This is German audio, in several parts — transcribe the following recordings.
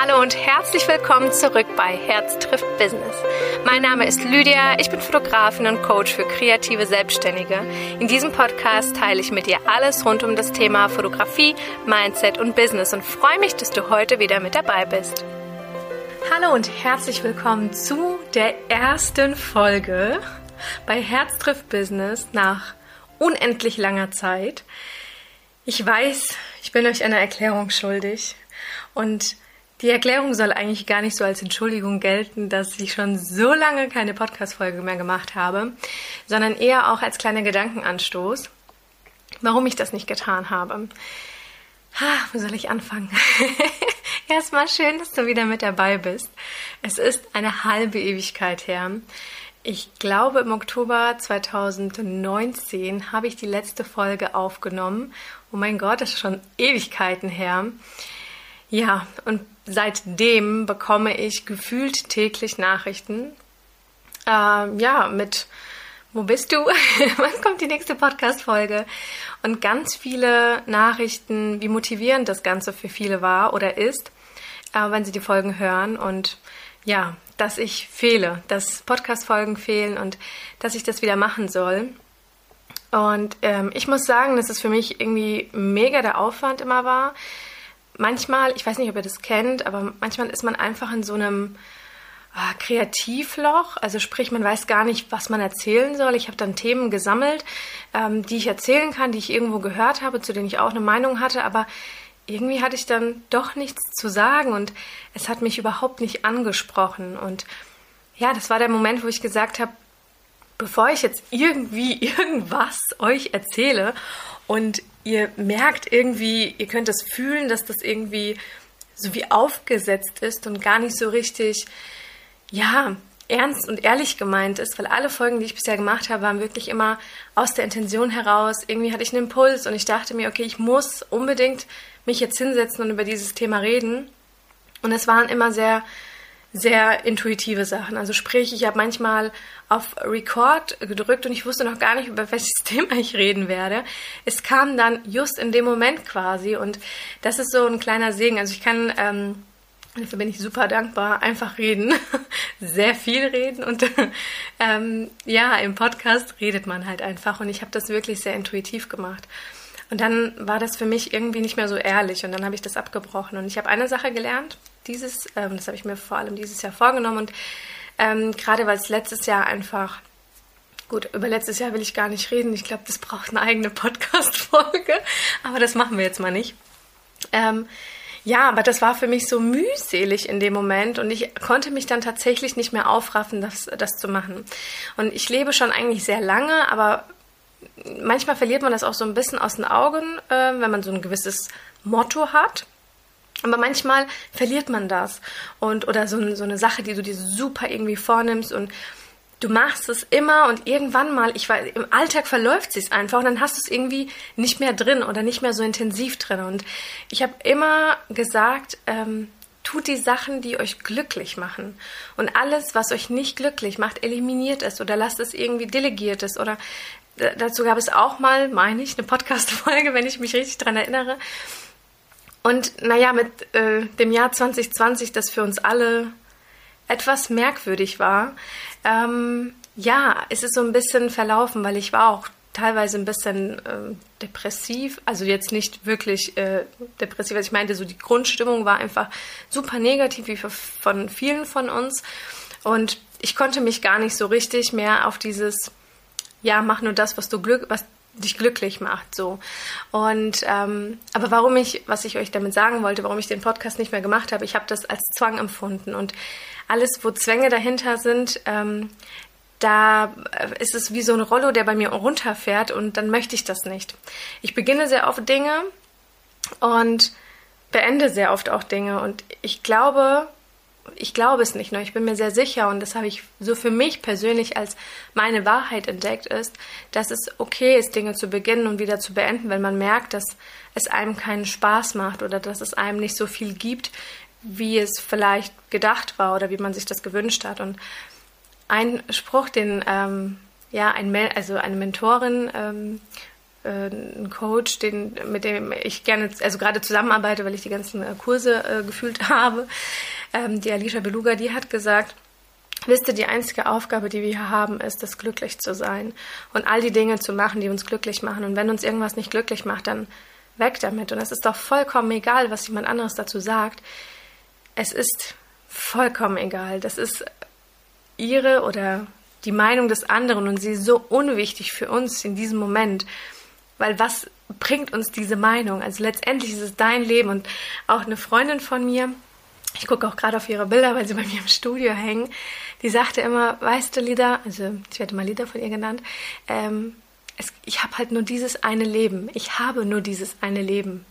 Hallo und herzlich willkommen zurück bei Herz trifft Business. Mein Name ist Lydia, ich bin Fotografin und Coach für kreative Selbstständige. In diesem Podcast teile ich mit dir alles rund um das Thema Fotografie, Mindset und Business und freue mich, dass du heute wieder mit dabei bist. Hallo und herzlich willkommen zu der ersten Folge bei Herz trifft Business nach unendlich langer Zeit. Ich weiß, ich bin euch eine Erklärung schuldig und die Erklärung soll eigentlich gar nicht so als Entschuldigung gelten, dass ich schon so lange keine Podcast-Folge mehr gemacht habe, sondern eher auch als kleiner Gedankenanstoß, warum ich das nicht getan habe. Ha, wo soll ich anfangen? Erstmal schön, dass du wieder mit dabei bist. Es ist eine halbe Ewigkeit her. Ich glaube, im Oktober 2019 habe ich die letzte Folge aufgenommen. Oh mein Gott, das ist schon Ewigkeiten her. Ja, und seitdem bekomme ich gefühlt täglich Nachrichten. Ähm, ja, mit wo bist du? Wann kommt die nächste Podcast-Folge? Und ganz viele Nachrichten, wie motivierend das Ganze für viele war oder ist, äh, wenn sie die Folgen hören. Und ja, dass ich fehle, dass Podcast-Folgen fehlen und dass ich das wieder machen soll. Und ähm, ich muss sagen, dass es für mich irgendwie mega der Aufwand immer war manchmal, ich weiß nicht, ob ihr das kennt, aber manchmal ist man einfach in so einem ah, Kreativloch. Also sprich, man weiß gar nicht, was man erzählen soll. Ich habe dann Themen gesammelt, ähm, die ich erzählen kann, die ich irgendwo gehört habe, zu denen ich auch eine Meinung hatte, aber irgendwie hatte ich dann doch nichts zu sagen und es hat mich überhaupt nicht angesprochen. Und ja, das war der Moment, wo ich gesagt habe, bevor ich jetzt irgendwie irgendwas euch erzähle und ihr merkt irgendwie, ihr könnt das fühlen, dass das irgendwie so wie aufgesetzt ist und gar nicht so richtig, ja, ernst und ehrlich gemeint ist, weil alle Folgen, die ich bisher gemacht habe, waren wirklich immer aus der Intention heraus. Irgendwie hatte ich einen Impuls und ich dachte mir, okay, ich muss unbedingt mich jetzt hinsetzen und über dieses Thema reden. Und es waren immer sehr sehr intuitive Sachen. Also sprich, ich habe manchmal auf Record gedrückt und ich wusste noch gar nicht, über welches Thema ich reden werde. Es kam dann just in dem Moment quasi und das ist so ein kleiner Segen. Also ich kann, ähm, dafür bin ich super dankbar, einfach reden, sehr viel reden und ähm, ja, im Podcast redet man halt einfach und ich habe das wirklich sehr intuitiv gemacht. Und dann war das für mich irgendwie nicht mehr so ehrlich und dann habe ich das abgebrochen. Und ich habe eine Sache gelernt, dieses, ähm, das habe ich mir vor allem dieses Jahr vorgenommen und ähm, gerade weil es letztes Jahr einfach Gut, über letztes Jahr will ich gar nicht reden. Ich glaube, das braucht eine eigene Podcast-Folge. Aber das machen wir jetzt mal nicht. Ähm, ja, aber das war für mich so mühselig in dem Moment und ich konnte mich dann tatsächlich nicht mehr aufraffen, das, das zu machen. Und ich lebe schon eigentlich sehr lange, aber manchmal verliert man das auch so ein bisschen aus den Augen, äh, wenn man so ein gewisses Motto hat. Aber manchmal verliert man das. Und, oder so, so eine Sache, die du dir super irgendwie vornimmst und du machst es immer und irgendwann mal, ich weiß, im Alltag verläuft es einfach und dann hast du es irgendwie nicht mehr drin oder nicht mehr so intensiv drin. Und ich habe immer gesagt, ähm, tut die Sachen, die euch glücklich machen. Und alles, was euch nicht glücklich macht, eliminiert es oder lasst es irgendwie delegiert es oder dazu gab es auch mal, meine ich, eine Podcast-Folge, wenn ich mich richtig daran erinnere. Und naja, mit äh, dem Jahr 2020, das für uns alle etwas merkwürdig war, ähm, ja, ist es so ein bisschen verlaufen, weil ich war auch teilweise ein bisschen äh, depressiv, also jetzt nicht wirklich äh, depressiv, also ich meinte, so die Grundstimmung war einfach super negativ, wie von vielen von uns. Und ich konnte mich gar nicht so richtig mehr auf dieses ja, mach nur das, was du Glück, was dich glücklich macht, so. Und ähm, aber warum ich, was ich euch damit sagen wollte, warum ich den Podcast nicht mehr gemacht habe, ich habe das als Zwang empfunden und alles, wo Zwänge dahinter sind, ähm, da ist es wie so ein Rollo, der bei mir runterfährt und dann möchte ich das nicht. Ich beginne sehr oft Dinge und beende sehr oft auch Dinge und ich glaube, ich glaube es nicht nur, ich bin mir sehr sicher und das habe ich so für mich persönlich als meine Wahrheit entdeckt ist, dass es okay ist, Dinge zu beginnen und wieder zu beenden, wenn man merkt, dass es einem keinen Spaß macht oder dass es einem nicht so viel gibt, wie es vielleicht gedacht war oder wie man sich das gewünscht hat. Und ein Spruch, den ähm, ja ein, also eine Mentorin ähm, äh, einen Coach, den, mit dem ich gerne, also gerade zusammenarbeite, weil ich die ganzen äh, Kurse äh, gefühlt habe. Ähm, die Alicia Beluga, die hat gesagt, Wisst ihr, die einzige Aufgabe, die wir hier haben, ist es, glücklich zu sein und all die Dinge zu machen, die uns glücklich machen. Und wenn uns irgendwas nicht glücklich macht, dann weg damit. Und es ist doch vollkommen egal, was jemand anderes dazu sagt. Es ist vollkommen egal. Das ist ihre oder die Meinung des anderen und sie ist so unwichtig für uns in diesem Moment. Weil was bringt uns diese Meinung? Also letztendlich ist es dein Leben und auch eine Freundin von mir, ich gucke auch gerade auf ihre Bilder, weil sie bei mir im Studio hängen, die sagte immer, weißt du, Lida, also ich werde mal Lida von ihr genannt, ähm, es, ich habe halt nur dieses eine Leben. Ich habe nur dieses eine Leben.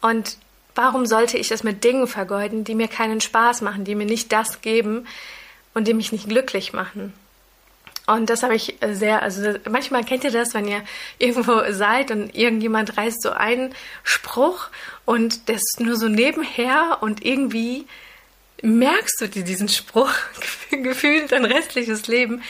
Und warum sollte ich es mit Dingen vergeuden, die mir keinen Spaß machen, die mir nicht das geben und die mich nicht glücklich machen? Und das habe ich sehr, also manchmal kennt ihr das, wenn ihr irgendwo seid und irgendjemand reißt so einen Spruch und das nur so nebenher und irgendwie merkst du dir diesen Spruch gefühlt dein restliches Leben,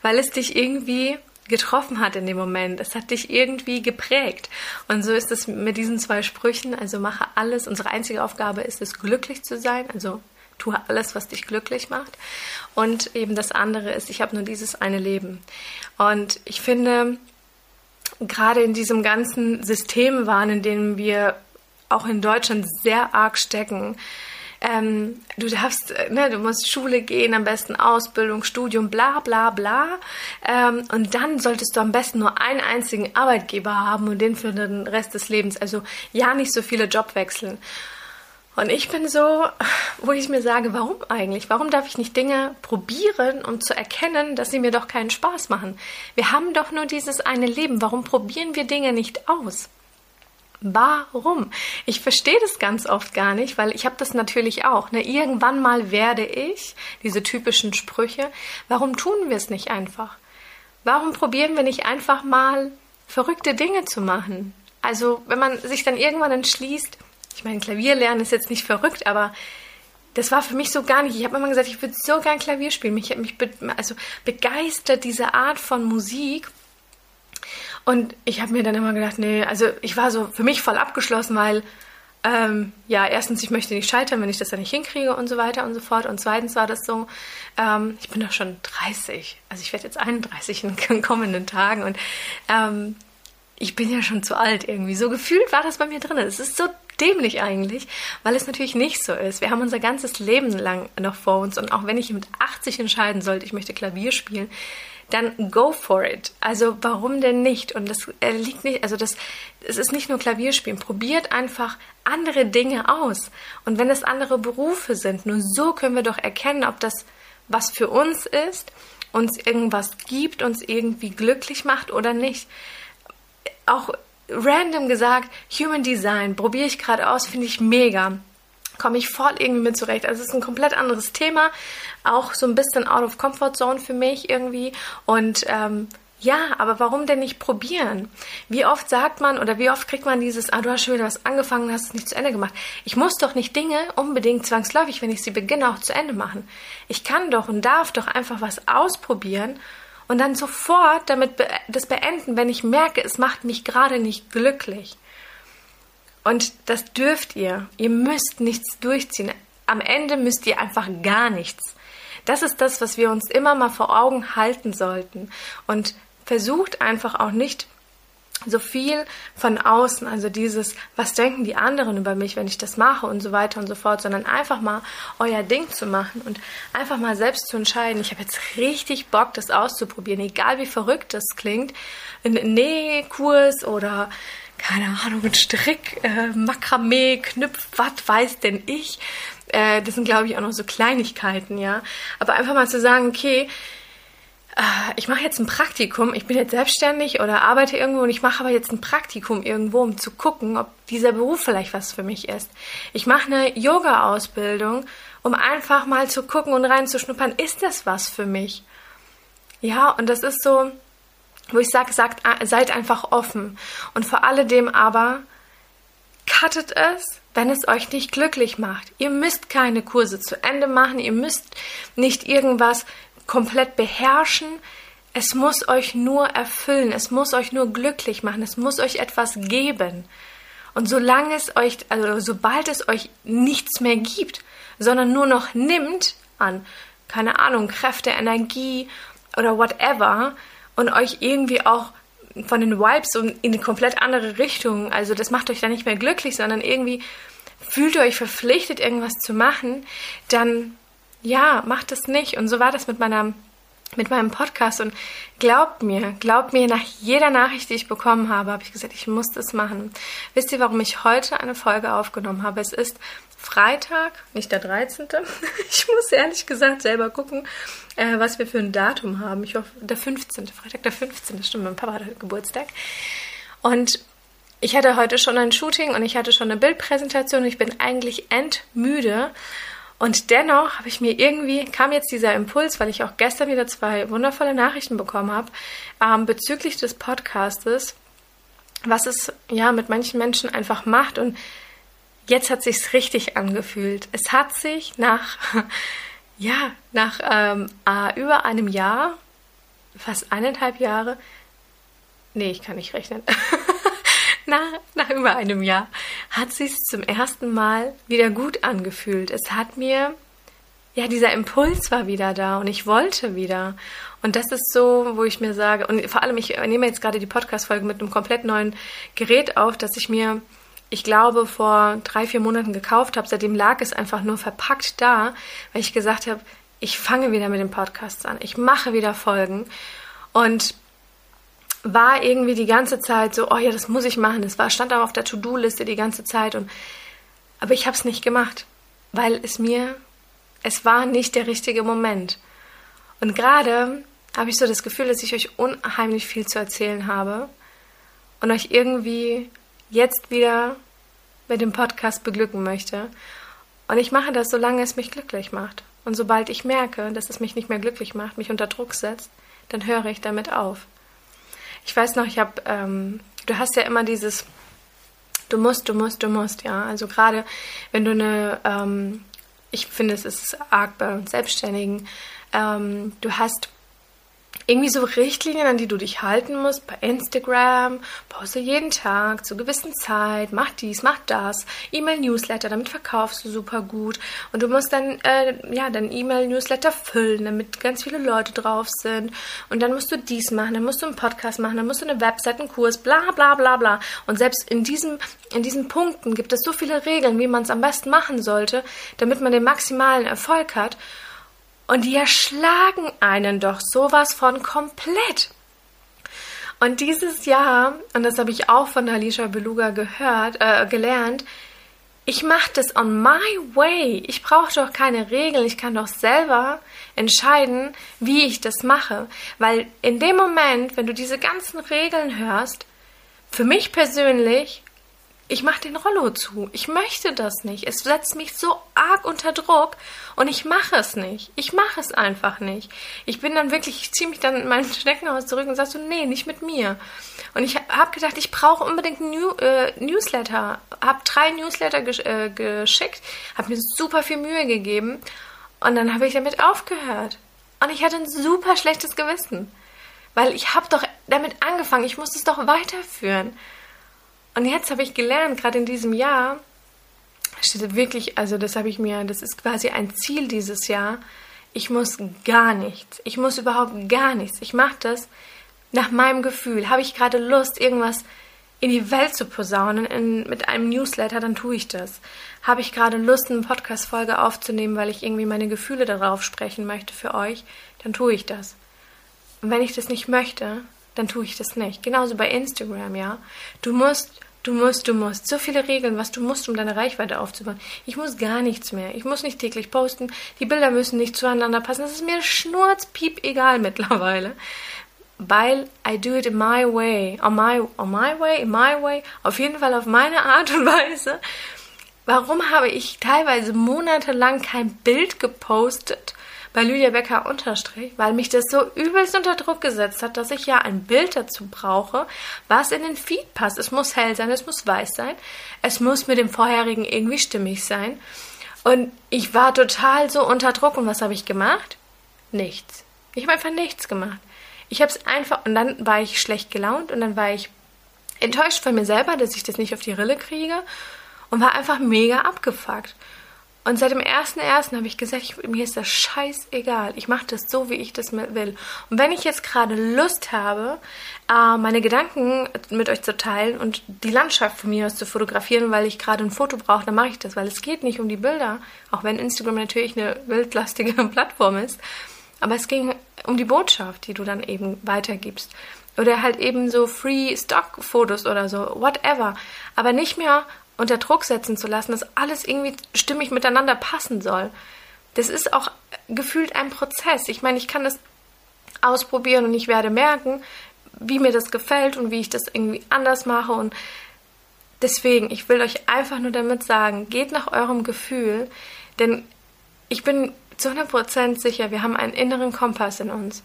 weil es dich irgendwie getroffen hat in dem Moment. Es hat dich irgendwie geprägt. Und so ist es mit diesen zwei Sprüchen. Also mache alles. Unsere einzige Aufgabe ist es, glücklich zu sein. Also tue alles, was dich glücklich macht. Und eben das andere ist, ich habe nur dieses eine Leben. Und ich finde, gerade in diesem ganzen Systemwahn, in dem wir auch in Deutschland sehr arg stecken, ähm, du darfst, äh, ne, du musst Schule gehen, am besten Ausbildung, Studium, bla bla bla. Ähm, und dann solltest du am besten nur einen einzigen Arbeitgeber haben und den für den Rest des Lebens. Also ja, nicht so viele Jobwechseln. Und ich bin so, wo ich mir sage, warum eigentlich? Warum darf ich nicht Dinge probieren, um zu erkennen, dass sie mir doch keinen Spaß machen? Wir haben doch nur dieses eine Leben. Warum probieren wir Dinge nicht aus? Warum? Ich verstehe das ganz oft gar nicht, weil ich habe das natürlich auch. Ne? Irgendwann mal werde ich, diese typischen Sprüche, warum tun wir es nicht einfach? Warum probieren wir nicht einfach mal verrückte Dinge zu machen? Also wenn man sich dann irgendwann entschließt, ich meine, Klavier lernen ist jetzt nicht verrückt, aber das war für mich so gar nicht. Ich habe immer gesagt, ich würde so gern Klavier spielen. Mich hat mich be also begeistert diese Art von Musik und ich habe mir dann immer gedacht, nee, also ich war so für mich voll abgeschlossen, weil ähm, ja, erstens, ich möchte nicht scheitern, wenn ich das dann nicht hinkriege und so weiter und so fort. Und zweitens war das so, ähm, ich bin doch schon 30, also ich werde jetzt 31 in den kommenden Tagen und ähm, ich bin ja schon zu alt irgendwie. So gefühlt war das bei mir drin. Es ist so dämlich eigentlich, weil es natürlich nicht so ist. Wir haben unser ganzes Leben lang noch vor uns und auch wenn ich mit 80 entscheiden sollte, ich möchte Klavier spielen, dann go for it. Also warum denn nicht? Und das äh, liegt nicht, also das, es ist nicht nur Klavierspielen. Probiert einfach andere Dinge aus. Und wenn es andere Berufe sind, nur so können wir doch erkennen, ob das was für uns ist, uns irgendwas gibt, uns irgendwie glücklich macht oder nicht. Auch random gesagt, Human Design probiere ich gerade aus, finde ich mega komme ich voll irgendwie mit zurecht. Also es ist ein komplett anderes Thema, auch so ein bisschen out of comfort zone für mich irgendwie. Und ähm, ja, aber warum denn nicht probieren? Wie oft sagt man oder wie oft kriegt man dieses, ah, du hast schon wieder was angefangen, hast es nicht zu Ende gemacht. Ich muss doch nicht Dinge unbedingt zwangsläufig, wenn ich sie beginne, auch zu Ende machen. Ich kann doch und darf doch einfach was ausprobieren und dann sofort damit be das beenden, wenn ich merke, es macht mich gerade nicht glücklich. Und das dürft ihr. Ihr müsst nichts durchziehen. Am Ende müsst ihr einfach gar nichts. Das ist das, was wir uns immer mal vor Augen halten sollten. Und versucht einfach auch nicht so viel von außen, also dieses, was denken die anderen über mich, wenn ich das mache und so weiter und so fort, sondern einfach mal euer Ding zu machen und einfach mal selbst zu entscheiden, ich habe jetzt richtig Bock, das auszuprobieren, egal wie verrückt das klingt, ein Nähkurs oder keine Ahnung, ein Strick, äh, Makramee, Knüpf, was weiß denn ich. Äh, das sind, glaube ich, auch noch so Kleinigkeiten, ja. Aber einfach mal zu sagen, okay, ich mache jetzt ein Praktikum, ich bin jetzt selbstständig oder arbeite irgendwo und ich mache aber jetzt ein Praktikum irgendwo, um zu gucken, ob dieser Beruf vielleicht was für mich ist. Ich mache eine Yoga-Ausbildung, um einfach mal zu gucken und reinzuschnuppern, ist das was für mich? Ja, und das ist so, wo ich sage, sagt, seid einfach offen. Und vor alledem aber, cuttet es, wenn es euch nicht glücklich macht. Ihr müsst keine Kurse zu Ende machen, ihr müsst nicht irgendwas komplett beherrschen. Es muss euch nur erfüllen, es muss euch nur glücklich machen, es muss euch etwas geben. Und solange es euch, also sobald es euch nichts mehr gibt, sondern nur noch nimmt an, keine Ahnung, Kräfte, Energie oder whatever und euch irgendwie auch von den Vibes in eine komplett andere Richtung, also das macht euch dann nicht mehr glücklich, sondern irgendwie fühlt ihr euch verpflichtet, irgendwas zu machen, dann ja, macht es nicht. Und so war das mit meiner mit meinem Podcast und glaubt mir, glaubt mir, nach jeder Nachricht, die ich bekommen habe, habe ich gesagt, ich muss das machen. Wisst ihr, warum ich heute eine Folge aufgenommen habe? Es ist Freitag, nicht der 13. Ich muss ehrlich gesagt selber gucken, äh, was wir für ein Datum haben. Ich hoffe, der 15. Freitag, der 15. Stimmt, mein Papa hat Geburtstag. Und ich hatte heute schon ein Shooting und ich hatte schon eine Bildpräsentation. Ich bin eigentlich endmüde und dennoch habe ich mir irgendwie, kam jetzt dieser Impuls, weil ich auch gestern wieder zwei wundervolle Nachrichten bekommen habe, ähm, bezüglich des Podcastes, was es ja mit manchen Menschen einfach macht. Und jetzt hat sich's richtig angefühlt. Es hat sich nach, ja, nach ähm, äh, über einem Jahr, fast eineinhalb Jahre, nee, ich kann nicht rechnen. nach, nach über einem Jahr hat sich zum ersten Mal wieder gut angefühlt. Es hat mir, ja, dieser Impuls war wieder da und ich wollte wieder. Und das ist so, wo ich mir sage, und vor allem, ich nehme jetzt gerade die Podcast-Folge mit einem komplett neuen Gerät auf, dass ich mir, ich glaube, vor drei, vier Monaten gekauft habe. Seitdem lag es einfach nur verpackt da, weil ich gesagt habe, ich fange wieder mit den Podcasts an. Ich mache wieder Folgen. Und war irgendwie die ganze Zeit so, oh ja, das muss ich machen. Das war, stand auch auf der To-Do-Liste die ganze Zeit. Und, aber ich habe es nicht gemacht, weil es mir, es war nicht der richtige Moment. Und gerade habe ich so das Gefühl, dass ich euch unheimlich viel zu erzählen habe und euch irgendwie jetzt wieder mit dem Podcast beglücken möchte. Und ich mache das, solange es mich glücklich macht. Und sobald ich merke, dass es mich nicht mehr glücklich macht, mich unter Druck setzt, dann höre ich damit auf. Ich weiß noch, ich habe, ähm, du hast ja immer dieses, du musst, du musst, du musst, ja. Also gerade wenn du eine, ähm, ich finde, es ist arg bei uns Selbstständigen, ähm, du hast irgendwie so Richtlinien, an die du dich halten musst. Bei Instagram, poste jeden Tag zur gewissen Zeit, mach dies, mach das. E-Mail-Newsletter, damit verkaufst du super gut. Und du musst dann, äh, ja, dein E-Mail-Newsletter füllen, damit ganz viele Leute drauf sind. Und dann musst du dies machen, dann musst du einen Podcast machen, dann musst du eine Website, einen Kurs, bla, bla, bla, bla. Und selbst in diesem, in diesen Punkten gibt es so viele Regeln, wie man es am besten machen sollte, damit man den maximalen Erfolg hat. Und die erschlagen einen doch sowas von komplett. Und dieses Jahr, und das habe ich auch von Alicia Beluga gehört, äh, gelernt, ich mache das on my way. Ich brauche doch keine Regeln. Ich kann doch selber entscheiden, wie ich das mache. Weil in dem Moment, wenn du diese ganzen Regeln hörst, für mich persönlich ich mache den Rollo zu. Ich möchte das nicht. Es setzt mich so arg unter Druck und ich mache es nicht. Ich mache es einfach nicht. Ich bin dann wirklich, ich ziehe mich dann in mein Schneckenhaus zurück und sage so, nee, nicht mit mir. Und ich habe gedacht, ich brauche unbedingt New, äh, Newsletter. Habe drei Newsletter gesch äh, geschickt, habe mir super viel Mühe gegeben und dann habe ich damit aufgehört. Und ich hatte ein super schlechtes Gewissen. Weil ich habe doch damit angefangen, ich muss es doch weiterführen. Und jetzt habe ich gelernt, gerade in diesem Jahr, steht wirklich, also das habe ich mir, das ist quasi ein Ziel dieses Jahr. Ich muss gar nichts. Ich muss überhaupt gar nichts. Ich mache das nach meinem Gefühl. Habe ich gerade Lust, irgendwas in die Welt zu posaunen in, mit einem Newsletter, dann tue ich das. Habe ich gerade Lust, eine Podcast-Folge aufzunehmen, weil ich irgendwie meine Gefühle darauf sprechen möchte für euch, dann tue ich das. Und wenn ich das nicht möchte, dann tue ich das nicht. Genauso bei Instagram, ja. Du musst, du musst, du musst. So viele Regeln, was du musst, um deine Reichweite aufzubauen. Ich muss gar nichts mehr. Ich muss nicht täglich posten. Die Bilder müssen nicht zueinander passen. Das ist mir schnurzpiep egal mittlerweile. Weil I do it in my way. On my, on my way, in my way. Auf jeden Fall auf meine Art und Weise. Warum habe ich teilweise monatelang kein Bild gepostet? Bei Lydia Becker unterstrich, weil mich das so übelst unter Druck gesetzt hat, dass ich ja ein Bild dazu brauche, was in den Feed passt. Es muss hell sein, es muss weiß sein, es muss mit dem vorherigen irgendwie stimmig sein. Und ich war total so unter Druck und was habe ich gemacht? Nichts. Ich habe einfach nichts gemacht. ich habe es einfach, und dann war ich schlecht gelaunt und dann war ich enttäuscht von mir selber, dass ich das nicht auf die Rille kriege und war einfach mega abgefuckt. Und seit dem 1.1. habe ich gesagt, ich, mir ist das scheißegal. Ich mache das so, wie ich das will. Und wenn ich jetzt gerade Lust habe, äh, meine Gedanken mit euch zu teilen und die Landschaft von mir aus zu fotografieren, weil ich gerade ein Foto brauche, dann mache ich das, weil es geht nicht um die Bilder, auch wenn Instagram natürlich eine wildlastige Plattform ist. Aber es ging um die Botschaft, die du dann eben weitergibst. Oder halt eben so Free-Stock-Fotos oder so, whatever. Aber nicht mehr unter Druck setzen zu lassen, dass alles irgendwie stimmig miteinander passen soll. Das ist auch gefühlt ein Prozess. Ich meine, ich kann das ausprobieren und ich werde merken, wie mir das gefällt und wie ich das irgendwie anders mache. Und deswegen, ich will euch einfach nur damit sagen, geht nach eurem Gefühl, denn ich bin zu 100% sicher, wir haben einen inneren Kompass in uns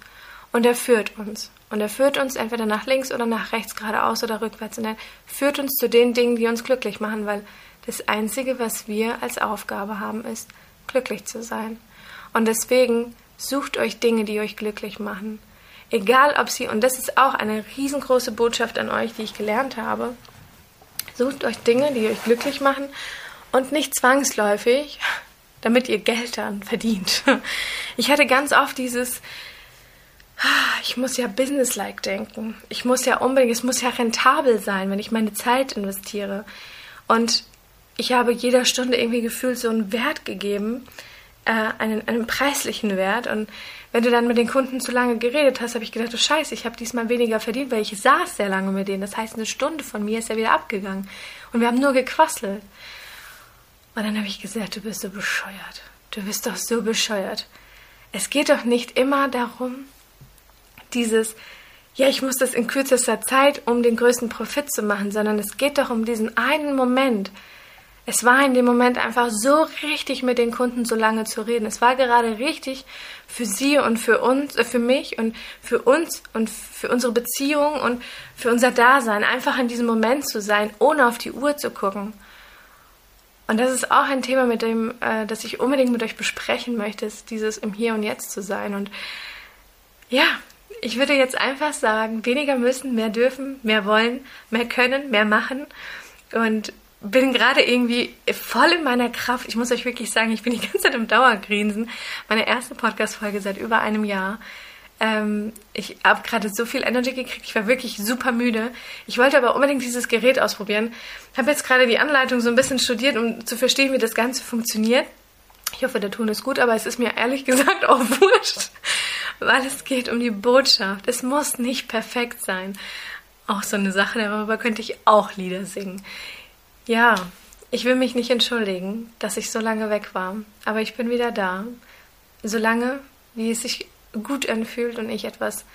und er führt uns. Und er führt uns entweder nach links oder nach rechts, geradeaus oder rückwärts. Und er führt uns zu den Dingen, die uns glücklich machen, weil das Einzige, was wir als Aufgabe haben, ist, glücklich zu sein. Und deswegen sucht euch Dinge, die euch glücklich machen. Egal ob sie, und das ist auch eine riesengroße Botschaft an euch, die ich gelernt habe, sucht euch Dinge, die euch glücklich machen und nicht zwangsläufig, damit ihr Geld dann verdient. Ich hatte ganz oft dieses, ich muss ja businesslike denken. Ich muss ja unbedingt, es muss ja rentabel sein, wenn ich meine Zeit investiere. Und ich habe jeder Stunde irgendwie gefühlt so einen Wert gegeben, äh, einen, einen preislichen Wert. Und wenn du dann mit den Kunden zu lange geredet hast, habe ich gedacht, oh Scheiße, ich habe diesmal weniger verdient, weil ich saß sehr lange mit denen. Das heißt, eine Stunde von mir ist ja wieder abgegangen. Und wir haben nur gequasselt. Und dann habe ich gesagt, du bist so bescheuert. Du bist doch so bescheuert. Es geht doch nicht immer darum, dieses, ja, ich muss das in kürzester Zeit, um den größten Profit zu machen, sondern es geht doch um diesen einen Moment. Es war in dem Moment einfach so richtig, mit den Kunden so lange zu reden. Es war gerade richtig für sie und für uns, äh, für mich und für uns und für unsere Beziehung und für unser Dasein, einfach in diesem Moment zu sein, ohne auf die Uhr zu gucken. Und das ist auch ein Thema, mit dem, äh, das ich unbedingt mit euch besprechen möchte, ist dieses im Hier und Jetzt zu sein. Und ja, ich würde jetzt einfach sagen, weniger müssen, mehr dürfen, mehr wollen, mehr können, mehr machen. Und bin gerade irgendwie voll in meiner Kraft. Ich muss euch wirklich sagen, ich bin die ganze Zeit im Dauergrinsen. Meine erste Podcast-Folge seit über einem Jahr. Ähm, ich habe gerade so viel Energy gekriegt. Ich war wirklich super müde. Ich wollte aber unbedingt dieses Gerät ausprobieren. Habe jetzt gerade die Anleitung so ein bisschen studiert, um zu verstehen, wie das Ganze funktioniert. Ich hoffe, der Ton ist gut, aber es ist mir ehrlich gesagt auch wurscht weil es geht um die Botschaft. Es muss nicht perfekt sein. Auch so eine Sache, darüber könnte ich auch Lieder singen. Ja, ich will mich nicht entschuldigen, dass ich so lange weg war, aber ich bin wieder da. Solange, wie es sich gut anfühlt und ich etwas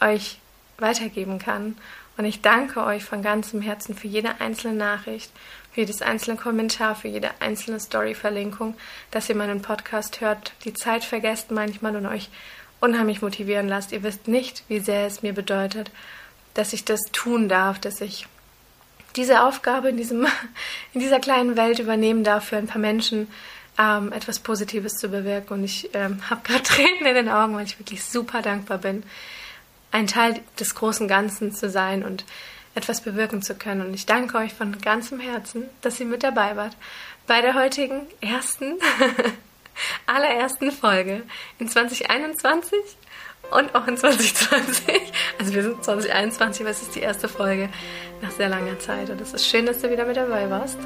euch weitergeben kann. Und ich danke euch von ganzem Herzen für jede einzelne Nachricht, für jedes einzelne Kommentar, für jede einzelne Story-Verlinkung, dass ihr meinen Podcast hört, die Zeit vergesst manchmal und euch unheimlich motivieren lasst. Ihr wisst nicht, wie sehr es mir bedeutet, dass ich das tun darf, dass ich diese Aufgabe in, diesem, in dieser kleinen Welt übernehmen darf, für ein paar Menschen ähm, etwas Positives zu bewirken. Und ich ähm, habe gerade Tränen in den Augen, weil ich wirklich super dankbar bin, ein Teil des großen Ganzen zu sein und etwas bewirken zu können. Und ich danke euch von ganzem Herzen, dass ihr mit dabei wart bei der heutigen ersten allerersten Folge in 2021 und auch in 2020. Also wir sind 2021, aber es ist die erste Folge nach sehr langer Zeit. Und es ist schön, dass du wieder mit dabei warst.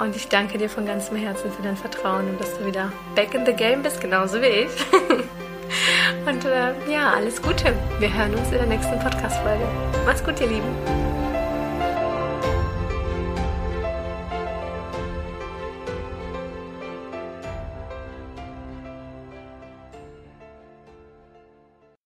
Und ich danke dir von ganzem Herzen für dein Vertrauen und dass du wieder back in the game bist, genauso wie ich. Und äh, ja, alles Gute. Wir hören uns in der nächsten Podcast-Folge. Mach's gut, ihr Lieben.